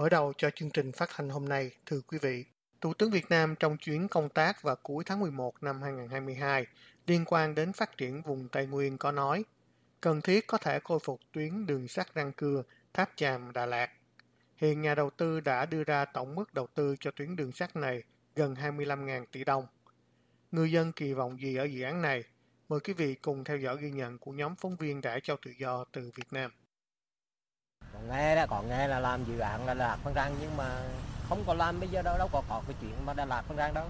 Mở đầu cho chương trình phát thanh hôm nay, thưa quý vị, Thủ tướng Việt Nam trong chuyến công tác vào cuối tháng 11 năm 2022 liên quan đến phát triển vùng Tây Nguyên có nói, cần thiết có thể khôi phục tuyến đường sắt Răng Cưa, Tháp Chàm, Đà Lạt. Hiện nhà đầu tư đã đưa ra tổng mức đầu tư cho tuyến đường sắt này gần 25.000 tỷ đồng. Người dân kỳ vọng gì ở dự án này? Mời quý vị cùng theo dõi ghi nhận của nhóm phóng viên đã Châu Tự Do từ Việt Nam nghe đó còn nghe là làm dự án là lạc phân răng nhưng mà không có làm bây giờ đâu đâu có có cái chuyện mà Đà Lạt phân răng đâu.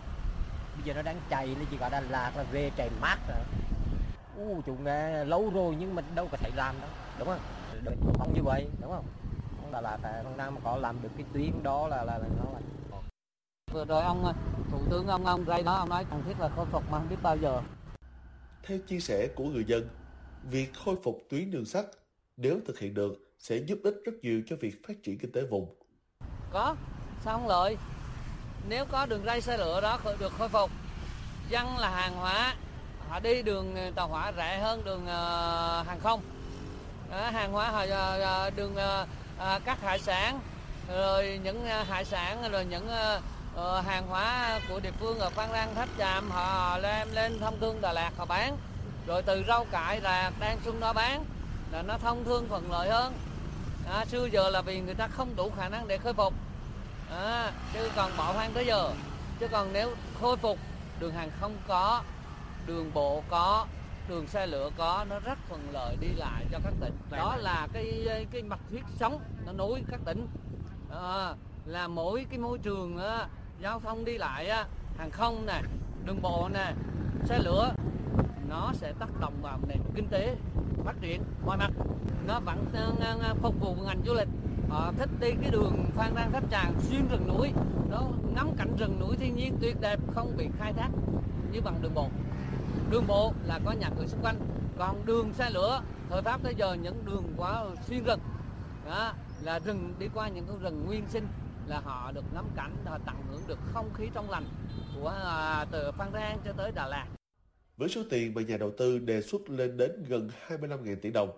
Bây giờ nó đang chạy nó chỉ gọi Đà Lạt là về chạy mát rồi. U chủ nghe lâu rồi nhưng mà đâu có thể làm đâu đúng không? Được không như vậy đúng không? Không Đà Lạt phân à, răng mà có làm được cái tuyến đó là là, là nó là vừa rồi ông à, thủ tướng ông ông ray đó ông nói cần thiết là khôi phục mà không biết bao giờ. Theo chia sẻ của người dân việc khôi phục tuyến đường sắt nếu thực hiện được sẽ giúp ích rất nhiều cho việc phát triển kinh tế vùng. Có, sao không lợi? Nếu có đường ray xe lửa đó được khôi phục, dân là hàng hóa, họ đi đường ờ, tàu hỏa rẻ hơn đường ờ, hàng không. Đó, hàng hóa họ ờ, đường các hải sản, rồi những hải sản, rồi những hàng hóa của địa phương ở Phan Rang, Tháp Chàm họ đem lên thông thương Đà Lạt họ bán. Rồi từ rau cải là đang xuân đó bán là nó thông thương thuận lợi hơn. À, xưa giờ là vì người ta không đủ khả năng để khôi phục. À, chứ còn bỏ hoang tới giờ. Chứ còn nếu khôi phục đường hàng không có đường bộ có đường xe lửa có nó rất thuận lợi đi lại cho các tỉnh. Đó là cái cái mặt huyết sống nó nối các tỉnh. À, là mỗi cái môi trường á, giao thông đi lại á, hàng không nè đường bộ nè xe lửa nó sẽ tác động vào nền kinh tế phát triển mọi mặt. Nó vẫn ờ, ờ, phục vụ ngành du lịch. Họ thích đi cái đường phan rang tháp tràng xuyên rừng núi. Nó ngắm cảnh rừng núi thiên nhiên tuyệt đẹp, không bị khai thác như bằng đường bộ. Đường bộ là có nhà cửa xung quanh, còn đường xe lửa, thời pháp tới giờ những đường quá xuyên rừng. Đó, là rừng, đi qua những cái rừng nguyên sinh, là họ được ngắm cảnh, họ tận hưởng được không khí trong lành của à, từ Phan Rang cho tới Đà Lạt với số tiền mà nhà đầu tư đề xuất lên đến gần 25.000 tỷ đồng.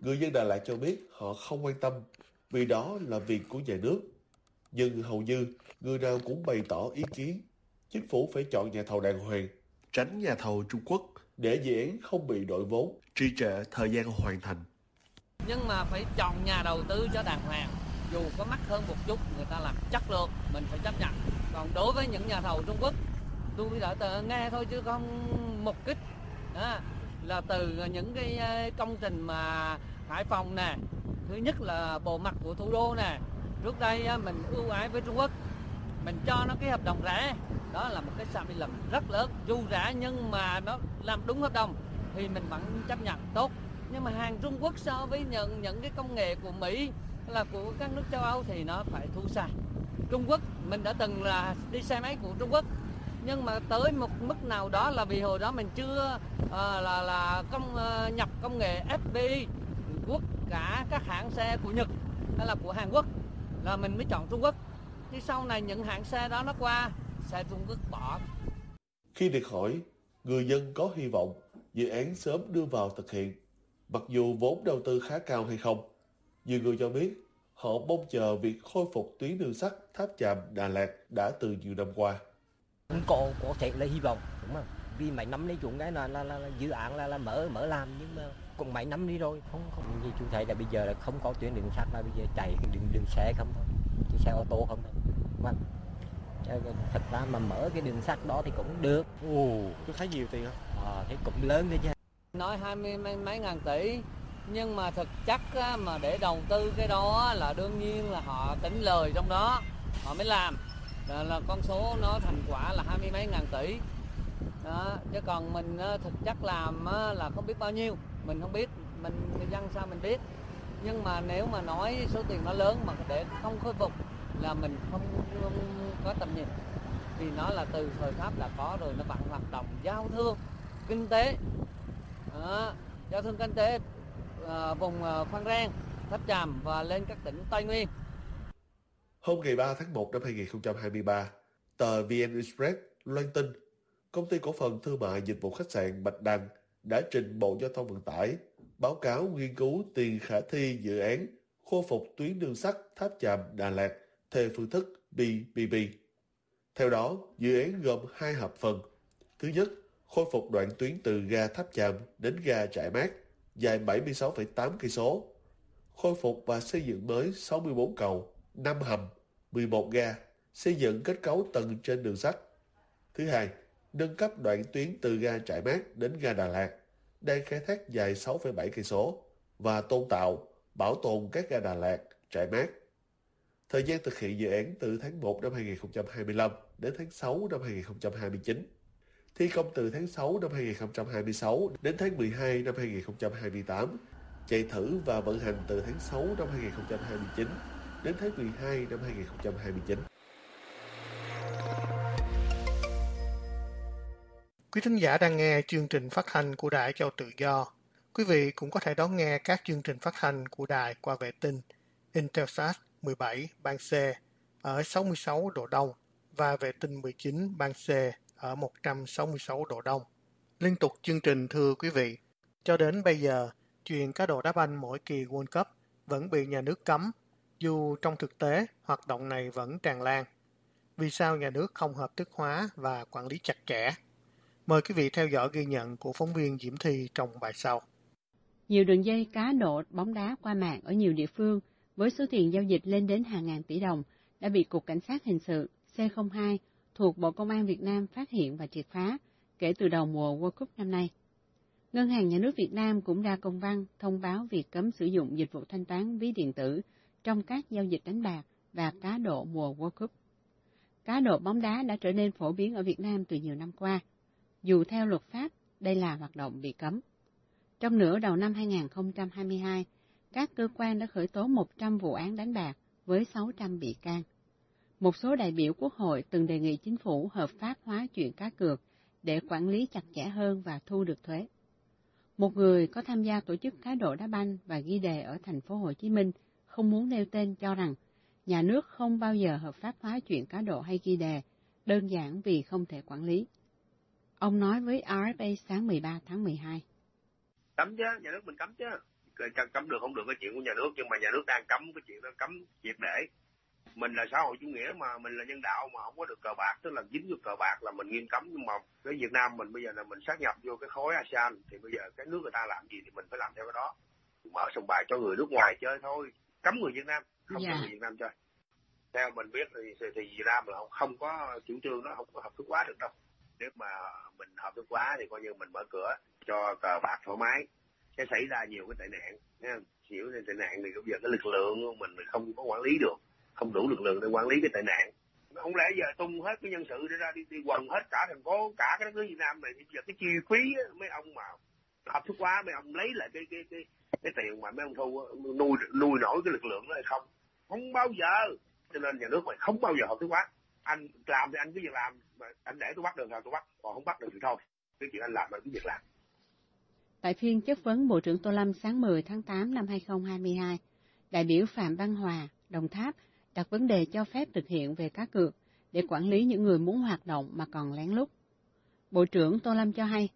Người dân Đà Lạt cho biết họ không quan tâm vì đó là việc của nhà nước. Nhưng hầu như người nào cũng bày tỏ ý kiến chính phủ phải chọn nhà thầu đàng hoàng, tránh nhà thầu Trung Quốc để dự án không bị đội vốn, trì trệ thời gian hoàn thành. Nhưng mà phải chọn nhà đầu tư cho đàng hoàng, dù có mắc hơn một chút người ta làm chất lượng mình phải chấp nhận. Còn đối với những nhà thầu Trung Quốc tôi đã nghe thôi chứ không mục kích. Đó, là từ những cái ờ, công trình mà Hải Phòng nè thứ nhất là bộ mặt của thủ đô nè. Trước đây ờ, mình ưu ái với Trung Quốc mình cho nó cái hợp đồng rẻ. Đó là một cái sai lầm rất lớn dù rẻ nhưng mà nó làm đúng hợp đồng thì mình vẫn chấp nhận tốt. Nhưng mà hàng Trung Quốc so với những những cái công nghệ của Mỹ là của các nước châu Âu thì nó phải thu xa. Trung Quốc mình đã từng là đi xe máy của Trung Quốc nhưng mà tới một mức nào đó là vì hồi đó mình chưa uh, là là công uh, nhập công nghệ FPI quốc cả các hãng xe của Nhật hay là của Hàn Quốc là mình mới chọn Trung Quốc. Thì sau này những hãng xe đó nó qua xe Trung Quốc bỏ. Khi được hỏi người dân có hy vọng dự án sớm đưa vào thực hiện mặc dù vốn đầu tư khá cao hay không nhiều người cho biết họ mong chờ việc khôi phục tuyến đường sắt Tháp Chàm Đà Lạt đã từ nhiều năm qua có có thể là hy vọng đúng không? Vì mấy năm nay chúng cái là, là, là, là dự án là, là mở mở làm nhưng mà cũng mấy năm đi rồi. Không không. Như chú thấy là bây giờ là không có tuyến đường sắt là bây giờ chạy đường đường xe không thôi. Chỉ xe ô tô không thôi mà thật ra mà mở cái đường sắt đó thì cũng được. Ồ có khá nhiều tiền không? À, thì cũng lớn đấy chứ. Nói hai mươi mấy, mấy ngàn tỷ nhưng mà thực chất á, mà để đầu tư cái đó là đương nhiên là họ tính lời trong đó họ mới làm là, là con số nó thành quả là hai mươi mấy ngàn tỷ. Đó chứ còn mình ờ, thực chất làm ờ, là không biết bao nhiêu. Mình không biết mình người dân sao mình biết. Nhưng mà nếu mà nói số tiền nó lớn mà để không khôi phục là mình không, không có tầm nhìn. Vì nó là từ thời pháp là có rồi nó bằng hoạt động giao thương kinh tế. Đó, giao thương kinh tế à, vùng Phan Rang, Tháp Chàm và lên các tỉnh Tây Nguyên. Hôm ngày 3 tháng 1 năm 2023, tờ VN Express loan tin công ty cổ phần thương mại dịch vụ khách sạn Bạch Đằng đã trình Bộ Giao thông Vận tải báo cáo nghiên cứu tiền khả thi dự án khôi phục tuyến đường sắt Tháp Chàm Đà Lạt theo phương thức BBB. Theo đó, dự án gồm hai hợp phần. Thứ nhất, khôi phục đoạn tuyến từ ga Tháp Chàm đến ga Trại Mát, dài 76,8 cây số, khôi phục và xây dựng mới 64 cầu, 5 hầm, 11 ga, xây dựng kết cấu tầng trên đường sắt. Thứ hai, nâng cấp đoạn tuyến từ ga Trại Mát đến ga Đà Lạt, đang khai thác dài 6,7 cây số và tôn tạo, bảo tồn các ga Đà Lạt, Trại Mát. Thời gian thực hiện dự án từ tháng 1 năm 2025 đến tháng 6 năm 2029. Thi công từ tháng 6 năm 2026 đến tháng 12 năm 2028. Chạy thử và vận hành từ tháng 6 năm 2029 đến tháng 12 năm 2029. Quý thính giả đang nghe chương trình phát thanh của Đài Châu Tự Do. Quý vị cũng có thể đón nghe các chương trình phát thanh của đài qua vệ tinh Intelsat 17 ban C ở 66 độ Đông và vệ tinh 19 ban C ở 166 độ Đông. Liên tục chương trình thưa quý vị, cho đến bây giờ, chuyện cá độ đá banh mỗi kỳ World Cup vẫn bị nhà nước cấm, dù trong thực tế, hoạt động này vẫn tràn lan. Vì sao nhà nước không hợp thức hóa và quản lý chặt chẽ? Mời quý vị theo dõi ghi nhận của phóng viên Diễm Thi trong bài sau. Nhiều đường dây cá độ bóng đá qua mạng ở nhiều địa phương với số tiền giao dịch lên đến hàng ngàn tỷ đồng đã bị Cục Cảnh sát Hình sự C02 thuộc Bộ Công an Việt Nam phát hiện và triệt phá kể từ đầu mùa World Cup năm nay. Ngân hàng Nhà nước Việt Nam cũng ra công văn thông báo việc cấm sử dụng dịch vụ thanh toán ví điện tử trong các giao dịch đánh bạc và cá độ mùa World Cup. Cá độ bóng đá đã trở nên phổ biến ở Việt Nam từ nhiều năm qua, dù theo luật pháp đây là hoạt động bị cấm. Trong nửa đầu năm 2022, các cơ quan đã khởi tố 100 vụ án đánh bạc với 600 bị can. Một số đại biểu Quốc hội từng đề nghị chính phủ hợp pháp hóa chuyện cá cược để quản lý chặt chẽ hơn và thu được thuế. Một người có tham gia tổ chức cá độ đá banh và ghi đề ở thành phố Hồ Chí Minh không muốn nêu tên cho rằng nhà nước không bao giờ hợp pháp hóa chuyện cá độ hay ghi đề, đơn giản vì không thể quản lý. Ông nói với RFA sáng 13 tháng 12. Cấm chứ, nhà nước mình cấm chứ. Cấm được không được cái chuyện của nhà nước, nhưng mà nhà nước đang cấm cái chuyện đó, cấm triệt để. Mình là xã hội chủ nghĩa mà, mình là nhân đạo mà không có được cờ bạc, tức là dính vô cờ bạc là mình nghiêm cấm. Nhưng mà cái Việt Nam mình bây giờ là mình sát nhập vô cái khối ASEAN, thì bây giờ cái nước người ta làm gì thì mình phải làm theo cái đó. Mở sòng bài cho người nước ngoài chơi thôi, cấm người Việt Nam, không yeah. dạ. người Việt Nam chơi. Theo mình biết thì, thì, thì Việt Nam là không có chủ trương đó, không có hợp thức hóa được đâu nếu mà mình hợp thức hóa thì coi như mình mở cửa cho cờ bạc thoải mái sẽ xảy ra nhiều cái tệ nạn nha nhiều cái tệ nạn thì bây giờ cái lực lượng của mình không có quản lý được không đủ lực lượng để quản lý cái tệ nạn không lẽ giờ tung hết cái nhân sự để ra đi, đi quần hết cả thành phố cả cái đất nước Việt Nam này thì giờ cái chi phí mấy ông mà hợp thức hóa mấy ông lấy lại cái cái cái cái tiền mà mấy ông thu nuôi nuôi nổi cái lực lượng đó hay không? Không bao giờ. Cho nên nhà nước mày không bao giờ hợp thức hóa. Anh làm thì anh cứ việc làm mà anh để tôi bắt được là tôi bắt còn không bắt được thì thôi. Cái chuyện anh làm là cứ việc làm. Tại phiên chất vấn Bộ trưởng Tô Lâm sáng 10 tháng 8 năm 2022, đại biểu Phạm Văn Hòa, Đồng Tháp đặt vấn đề cho phép thực hiện về cá cược để quản lý những người muốn hoạt động mà còn lén lút. Bộ trưởng Tô Lâm cho hay,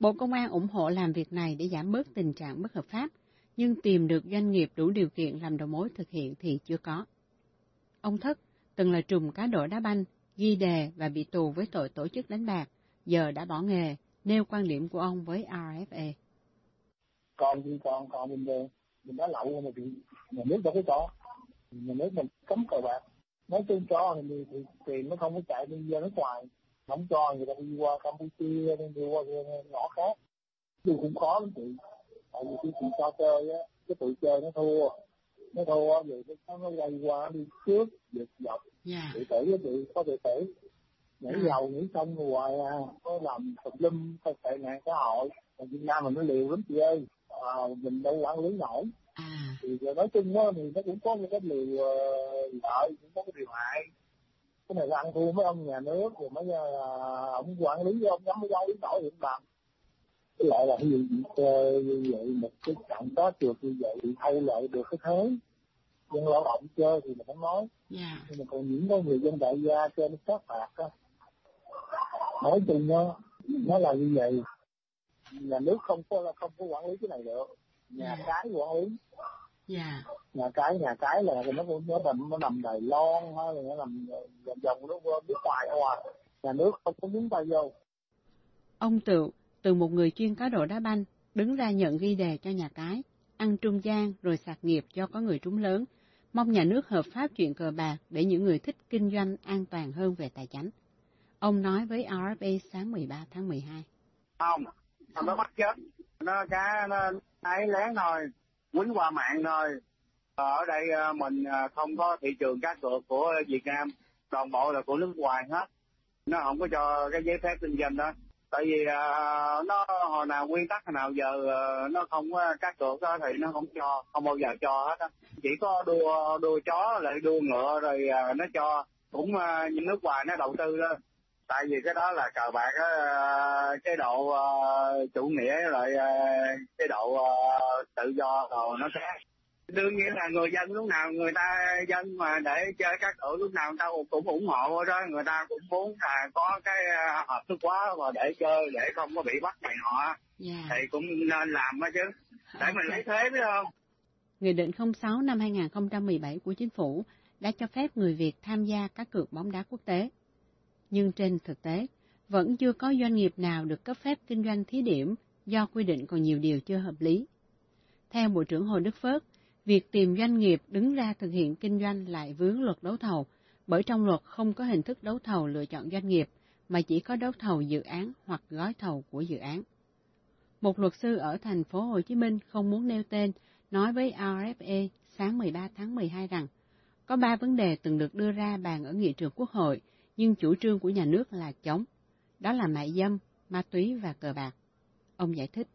Bộ Công an ủng hộ làm việc này để giảm bớt tình trạng bất hợp pháp, nhưng tìm được doanh nghiệp đủ điều kiện làm đầu mối thực hiện thì chưa có. Ông Thất, từng là trùm cá độ đá banh, ghi đề và bị tù với tội tổ chức đánh bạc, giờ đã bỏ nghề, nêu quan điểm của ông với RFA. còn thì còn còn bình thường mình đã lậu mà bị nhà nước đâu có cho nhà nước mình cấm cờ bạc nói chung cho thì, thì tiền nó không có chạy đi ra nước ngoài không cho người ta đi qua campuchia đi qua ngõ khác. Dù cũng khó lắm chị. Tại vì khi chị cho chơi á cái tụi chơi nó thua. Nó thua rồi nó nó quay qua đi trước vượt dọc. Dạ. tự tử với chị có tự tử nhảy À. dầu nhảy sông hoài à. Có làm tùm lum có tệ nạn xã hội. Ở Việt Nam mình nó liều lắm chị ơi. À, mình đâu quản lý nổi. À, thì nói chung á thì nó cũng có những cái điều ờ, lợi cũng có cái điều hại cái này là ăn thua mấy ông nhà nước rồi mấy uh, ông quản lý ông mới quản lý nổi hiện làm cái lại là như, ờ, như vậy một cái trận có được như vậy thì thâu lợi được cái thế. Dân lao động chơi thì mình không nói. Dạ. nhưng mà còn những cái người dân đại gia cho nó sát phạt á. Nói chung á nó là như vậy. Nhà nước không có là không có quản lý cái này được. Nhà Dạ. cái quản lý Dạ. nhà cái nhà cái là nó nó nằm nó nằm Đài Loan hay là nó nằm vòng vòng nó qua nước ngoài không à nhà nước không có nhúng tay vô Ông Tựu, từ một người chuyên cá độ đá banh, đứng ra nhận ghi đề cho nhà cái, ăn trung gian rồi sạc nghiệp cho có người trúng lớn, mong nhà nước hợp pháp chuyện cờ bạc để những người thích kinh doanh an toàn hơn về tài chính. Ông nói với RFA sáng 13 tháng 12. không không nó bắt chết nó cá nó ấy lén thôi quýnh qua mạng thôi. Ờ, ở đây ờ, mình ờ, không có thị trường cá cược của Việt Nam, toàn bộ là của nước ngoài hết. Nó không có cho cái giấy phép kinh doanh đó. Tại vì nó hồi nào, nguyên tắc hồi nào giờ nó không có cá cược đó thì nó không cho, không bao giờ cho hết á. Chỉ có đua đua chó, lại đua ngựa, rồi nó cho. Cũng những nước ngoài nó đầu tư đó tại vì cái đó là cờ bạc á chế độ ờ, chủ nghĩa lại ờ, chế độ ờ, tự do rồi nó khác. Đương nhiên là người dân lúc nào người ta dân mà để chơi các cược lúc nào người ta cũng ủng hộ đó. Người ta cũng muốn là có cái hợp thức hóa và để chơi để không có bị bắt này nọ. Dạ. thì cũng nên làm đó chứ. Để mình lấy thuế biết không? Nghị định 06 năm 2017 của chính phủ đã cho phép người Việt tham gia các cược bóng đá quốc tế. Nhưng trên thực tế, vẫn chưa có doanh nghiệp nào được cấp phép kinh doanh thí điểm do quy định còn nhiều điều chưa hợp lý. Theo Bộ trưởng Hồ Đức Phước, việc tìm doanh nghiệp đứng ra thực hiện kinh doanh lại vướng luật đấu thầu, bởi trong luật không có hình thức đấu thầu lựa chọn doanh nghiệp, mà chỉ có đấu thầu dự án hoặc gói thầu của dự án. Một luật sư ở thành phố Hồ Chí Minh không muốn nêu tên nói với RFE sáng 13 tháng 12 rằng có ba vấn đề từng được đưa ra bàn ở nghị trường Quốc hội, nhưng chủ trương của nhà nước là chống. Đó là mại dâm, ma túy và cờ bạc. Ông giải thích.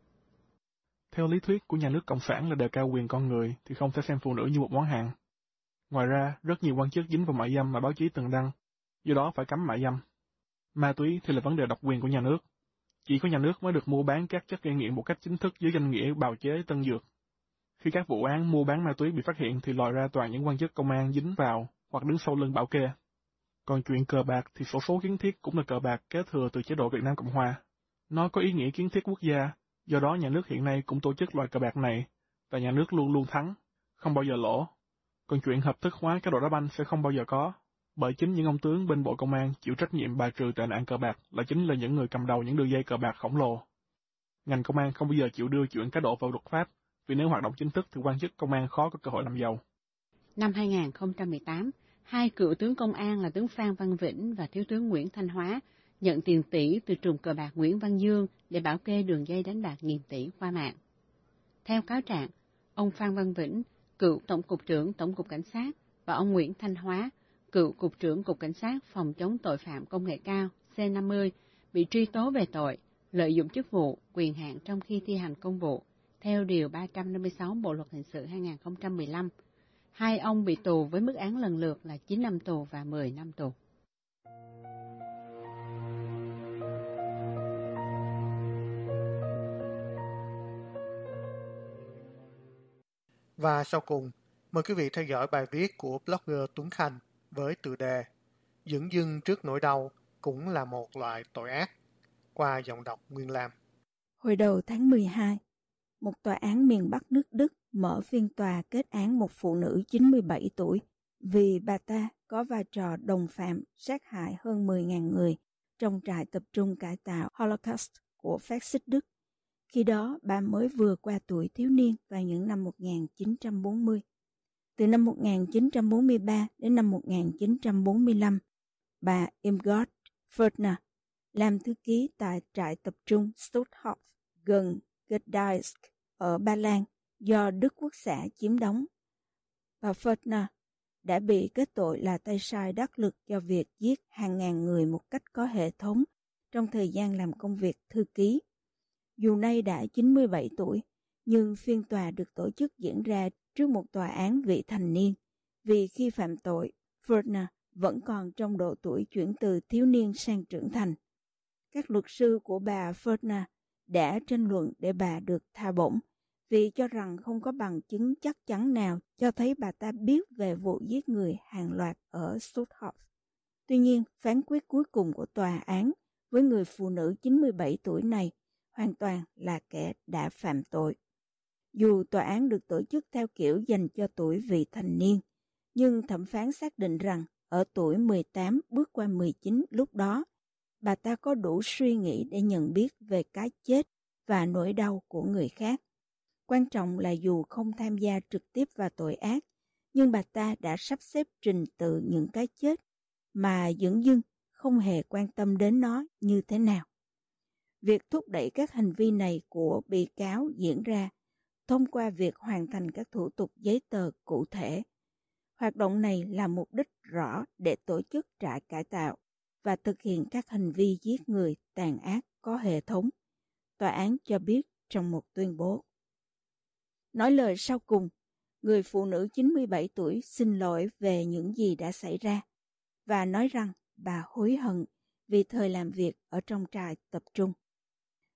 Theo lý thuyết của nhà nước Cộng sản là đề cao quyền con người thì không thể xem phụ nữ như một món hàng. Ngoài ra, rất nhiều quan chức dính vào mại dâm mà báo chí từng đăng, do đó phải cấm mại dâm. Ma túy thì là vấn đề độc quyền của nhà nước. Chỉ có nhà nước mới được mua bán các chất gây nghiện một cách chính thức dưới danh nghĩa bào chế tân dược. Khi các vụ án mua bán ma túy bị phát hiện thì lòi ra toàn những quan chức công an dính vào hoặc đứng sau lưng bảo kê. Còn chuyện cờ bạc thì sổ số kiến thiết cũng là cờ bạc kế thừa từ chế độ Việt Nam Cộng Hòa. Nó có ý nghĩa kiến thiết quốc gia, do đó nhà nước hiện nay cũng tổ chức loại cờ bạc này, và nhà nước luôn luôn thắng, không bao giờ lỗ. Còn chuyện hợp thức hóa các đội đá banh sẽ không bao giờ có, bởi chính những ông tướng bên Bộ Công an chịu trách nhiệm bài trừ tệ nạn cờ bạc là chính là những người cầm đầu những đường dây cờ bạc khổng lồ. Ngành công an không bao giờ chịu đưa chuyện cá độ vào luật pháp, vì nếu hoạt động chính thức thì quan chức công an khó có cơ hội làm giàu. Năm 2018, hai cựu tướng công an là tướng Phan Văn Vĩnh và thiếu tướng Nguyễn Thanh Hóa nhận tiền tỷ từ trùm cờ bạc Nguyễn Văn Dương để bảo kê đường dây đánh bạc nghìn tỷ qua mạng. Theo cáo trạng, ông Phan Văn Vĩnh, cựu Tổng cục trưởng Tổng cục Cảnh sát và ông Nguyễn Thanh Hóa, cựu Cục trưởng Cục Cảnh sát Phòng chống tội phạm công nghệ cao C50 bị truy tố về tội lợi dụng chức vụ, quyền hạn trong khi thi hành công vụ theo Điều 356 Bộ Luật Hình sự 2015. Hai ông bị tù với mức án lần lượt là 9 năm tù và 10 năm tù. Và sau cùng, mời quý vị theo dõi bài viết của blogger Tuấn Khanh với tựa đề Dửng dưng trước nỗi đau cũng là một loại tội ác qua giọng đọc Nguyên Lam. Hồi đầu tháng 12, một tòa án miền Bắc nước Đức mở phiên tòa kết án một phụ nữ 97 tuổi vì bà ta có vai trò đồng phạm sát hại hơn 10.000 người trong trại tập trung cải tạo Holocaust của phát xít Đức, Khi đó, bà mới vừa qua tuổi thiếu niên vào những năm 1940. Từ năm 1943 đến năm 1945, bà Imgard Ferdner làm thư ký tại trại tập trung Stutthof gần Gdańsk ở Ba Lan do Đức Quốc xã chiếm đóng. Bà Fertner đã bị kết tội là tay sai đắc lực cho việc giết hàng ngàn người một cách có hệ thống trong thời gian làm công việc thư ký. Dù nay đã 97 tuổi, nhưng phiên tòa được tổ chức diễn ra trước một tòa án vị thành niên, vì khi phạm tội, Fertner vẫn còn trong độ tuổi chuyển từ thiếu niên sang trưởng thành. Các luật sư của bà Fertner đã tranh luận để bà được tha bổng vì cho rằng không có bằng chứng chắc chắn nào cho thấy bà ta biết về vụ giết người hàng loạt ở Stutthof. Tuy nhiên, phán quyết cuối cùng của tòa án với người phụ nữ 97 tuổi này hoàn toàn là kẻ đã phạm tội. Dù tòa án được tổ chức theo kiểu dành cho tuổi vị thành niên, nhưng thẩm phán xác định rằng ở tuổi 18 bước qua 19 lúc đó, bà ta có đủ suy nghĩ để nhận biết về cái chết và nỗi đau của người khác. Quan trọng là dù không tham gia trực tiếp vào tội ác, nhưng bà ta đã sắp xếp trình tự những cái chết mà dưỡng dưng không hề quan tâm đến nó như thế nào. Việc thúc đẩy các hành vi này của bị cáo diễn ra thông qua việc hoàn thành các thủ tục giấy tờ cụ thể. Hoạt động này là mục đích rõ để tổ chức trại cải tạo và thực hiện các hành vi giết người tàn ác có hệ thống, tòa án cho biết trong một tuyên bố. Nói lời sau cùng, người phụ nữ 97 tuổi xin lỗi về những gì đã xảy ra và nói rằng bà hối hận vì thời làm việc ở trong trại tập trung.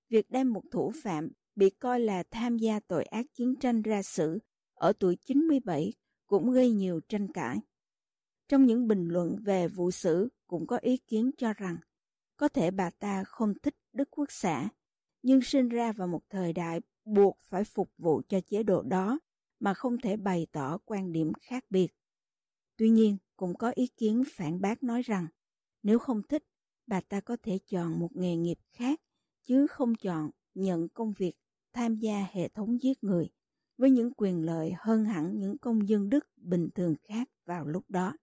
Việc đem một thủ phạm bị coi là tham gia tội ác chiến tranh ra xử ở tuổi 97 cũng gây nhiều tranh cãi. Trong những bình luận về vụ xử cũng có ý kiến cho rằng có thể bà ta không thích Đức Quốc xã, nhưng sinh ra vào một thời đại buộc phải phục vụ cho chế độ đó mà không thể bày tỏ quan điểm khác biệt. Tuy nhiên, cũng có ý kiến phản bác nói rằng nếu không thích, bà ta có thể chọn một nghề nghiệp khác chứ không chọn nhận công việc tham gia hệ thống giết người với những quyền lợi hơn hẳn những công dân Đức bình thường khác vào lúc đó.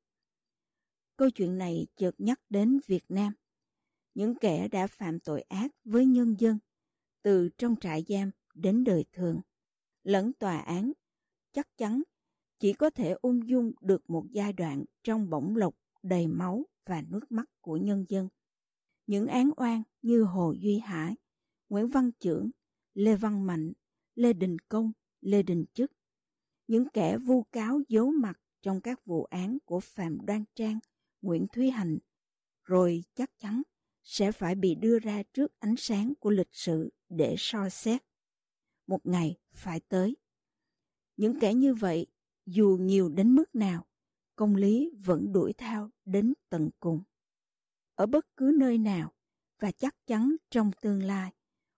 Câu chuyện này chợt nhắc đến Việt Nam. Những kẻ đã phạm tội ác với nhân dân, từ trong trại giam đến đời thường, lẫn tòa án, chắc chắn chỉ có thể ung dung được một giai đoạn trong bổng lộc đầy máu và nước mắt của nhân dân. Những án oan như Hồ Duy Hải, Nguyễn Văn trưởng, Lê Văn Mạnh, Lê Đình Công, Lê Đình Chức. Những kẻ vu cáo giấu mặt trong các vụ án của Phạm Đoan Trang, Nguyễn Thúy Hành, rồi chắc chắn sẽ phải bị đưa ra trước ánh sáng của lịch sử để so xét. Một ngày phải tới. Những kẻ như vậy, dù nhiều đến mức nào, công lý vẫn đuổi theo đến tận cùng. Ở bất cứ nơi nào, và chắc chắn trong tương lai,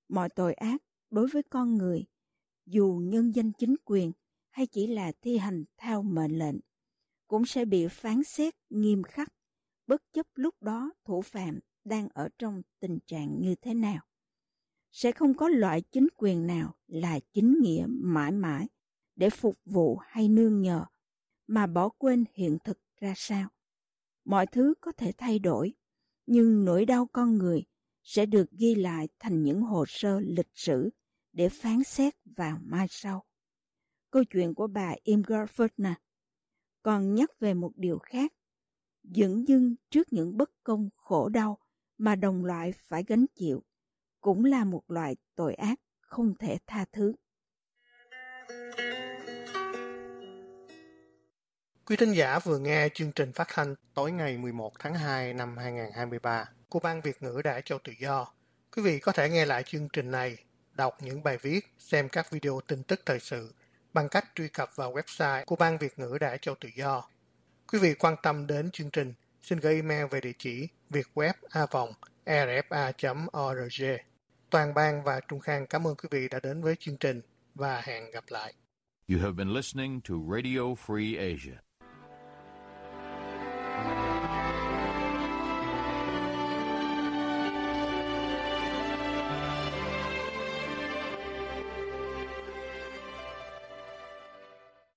mọi tội ác đối với con người, dù nhân danh chính quyền hay chỉ là thi hành theo mệnh lệnh, cũng sẽ bị phán xét nghiêm khắc, bất chấp lúc đó thủ phạm đang ở trong tình trạng như thế nào. Sẽ không có loại chính quyền nào là chính nghĩa mãi mãi để phục vụ hay nương nhờ, mà bỏ quên hiện thực ra sao. Mọi thứ có thể thay đổi, nhưng nỗi đau con người sẽ được ghi lại thành những hồ sơ lịch sử để phán xét vào mai sau. Câu chuyện của bà Imger Ferdinand còn nhắc về một điều khác, dững dưng trước những bất công khổ đau mà đồng loại phải gánh chịu, cũng là một loại tội ác không thể tha thứ. Quý thính giả vừa nghe chương trình phát thanh tối ngày 11 tháng 2 năm 2023 của Ban Việt ngữ Đại Châu Tự Do. Quý vị có thể nghe lại chương trình này, đọc những bài viết, xem các video tin tức thời sự bằng cách truy cập vào website của Ban Việt ngữ Đại Châu Tự Do. Quý vị quan tâm đến chương trình, xin gửi email về địa chỉ vietweb.rfa.org. Toàn Bang và Trung Khang cảm ơn quý vị đã đến với chương trình và hẹn gặp lại. You have been listening to Radio Free Asia.